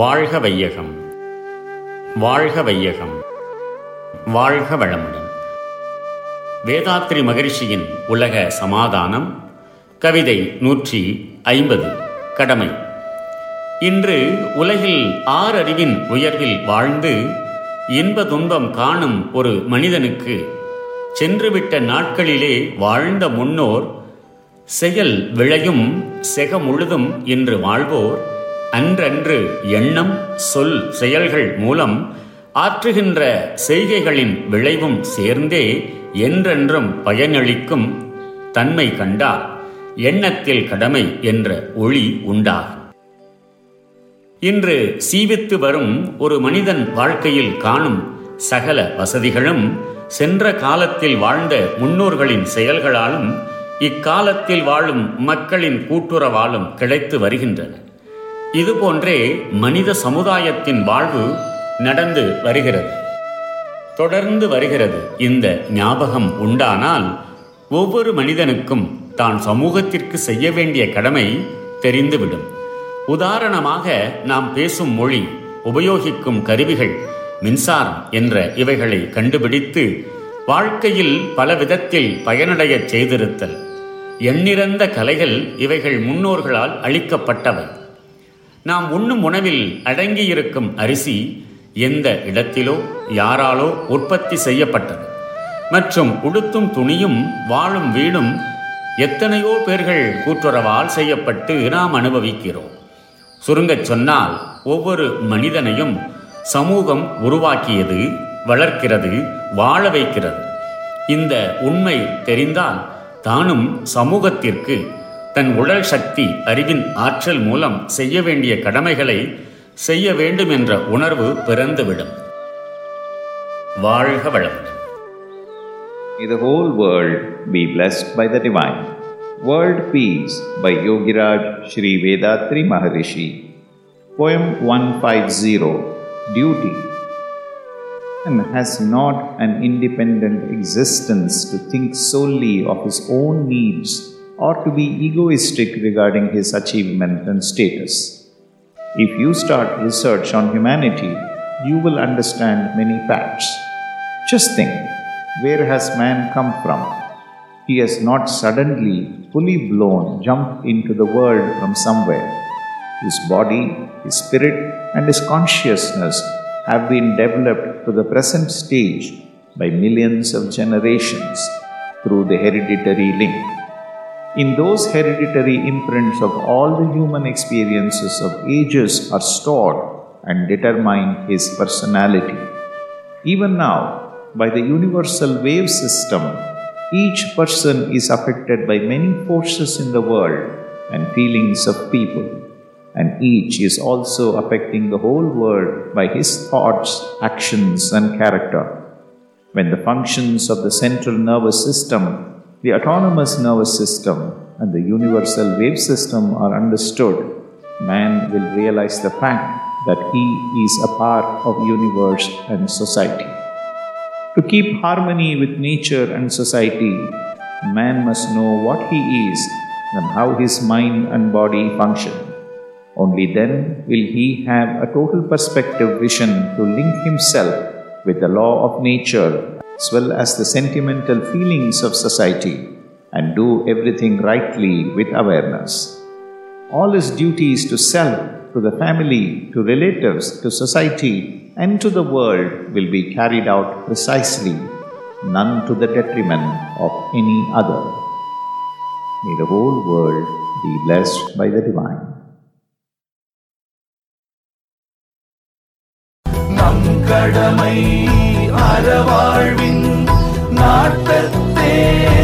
வாழ்க வையகம். வாழ்க வையகம். வாழ்க வளமுடன். வேதாத்ரி மகரிஷியின் உலக சமாதானம் கவிதை நூற்றி ஐம்பது கடமை. இன்று உலகில் ஆறறிவின் உயர்வில் வாழ்ந்து இன்ப துன்பம் காணும் ஒரு மனிதனுக்கு சென்றுவிட்ட நாட்களிலே வாழ்ந்த முன்னோர் செயல் விளையும் செக முழுதும் இன்று வாழ்வோர் அன்றன்று எண்ணம் சொல் செயல்கள் மூலம் ஆற்றுகின்ற செய்கைகளின் விளைவும் சேர்ந்தே என்றென்றும் பயனளிக்கும் தன்மை கண்டால் எண்ணத்தில் கடமை என்ற ஒளி உண்டாகும். இன்று சீவித்து வரும் ஒரு மனிதன் வாழ்க்கையில் காணும் சகல வசதிகளும் சென்ற காலத்தில் வாழ்ந்த முன்னோர்களின் செயல்களாலும் இக்காலத்தில் வாழும் மக்களின் கூட்டுறவாலும் கிடைத்து வருகின்றன. இதுபோன்றே மனித சமுதாயத்தின் வாழ்வு நடந்து வருகிறது. தொடர்ந்து வருகிறது. இந்த ஞாபகம் உண்டானால் ஒவ்வொரு மனிதனுக்கும் தான் சமூகத்திற்கு செய்ய வேண்டிய கடமை தெரிந்துவிடும். உதாரணமாக நாம் பேசும் மொழி உபயோகிக்கும் கருவிகள் மின்சாரம் என்ற இவைகளை கண்டுபிடித்து வாழ்க்கையில் பல விதத்தில் பயனடையச் செய்திருத்தல். எண்ணிறந்த கலைகள் இவைகள் முன்னோர்களால் அளிக்கப்பட்டவை நாம் உண்ணும் உணவில் அடங்கியிருக்கும் அரிசி எந்த இடத்திலோ யாராலோ உற்பத்தி செய்யப்பட்டது. மற்றும் உடுத்தும் துணியும் வாழும் வீடும் எத்தனையோ பேர்கள் கூட்டுறவால் செய்யப்பட்டு நாம் அனுபவிக்கிறோம். சுருங்கச் சொன்னால் ஒவ்வொரு மனிதனையும் சமூகம் உருவாக்கியது வளர்க்கிறது வாழ வைக்கிறது. இந்த உண்மை தெரிந்தால் தானும் சமூகத்திற்கு தன் உடல் சக்தி அறிவின் ஆற்றல் மூலம் செய்ய வேண்டிய கடமைகளை செய்ய வேண்டும் என்ற உணர்வு பிறந்துவிடும் வாழ்க வளமுடன் May the whole world be blessed by the Divine. World Peace by Yogiraj Sri Vedatri Maharishi. Poem 150 Duty Man has not an independent existence to think solely of his own needs or to be egoistic regarding his achievement and status. If you start research on humanity, you will understand many facts. Just think where has man come from? He has not suddenly, fully blown, jumped into the world from somewhere. His body, his spirit, and his consciousness have been developed to the present stage by millions of generations through the hereditary link. In those hereditary imprints of all the human experiences of ages are stored and determine his personality. Even now, by the universal wave system, each person is affected by many forces in the world and feelings of people, and each is also affecting the whole world by his thoughts, actions, and character. When the functions of the central nervous system, the autonomous nervous system, and the universal wave system are understood, man will realize the fact that he is a part of universe and society. To keep harmony with nature and society, man must know what he is and how his mind and body function. Only then will he have a total perspective vision to link himself with the law of nature as well as the sentimental feelings of society and do everything rightly with awareness. All his duties to self, to the family, to relatives, to society, and to the world will be carried out precisely, none to the detriment of any other. May the whole world be blessed by the Divine. நம் கடமை அறவாழ்வு yeah.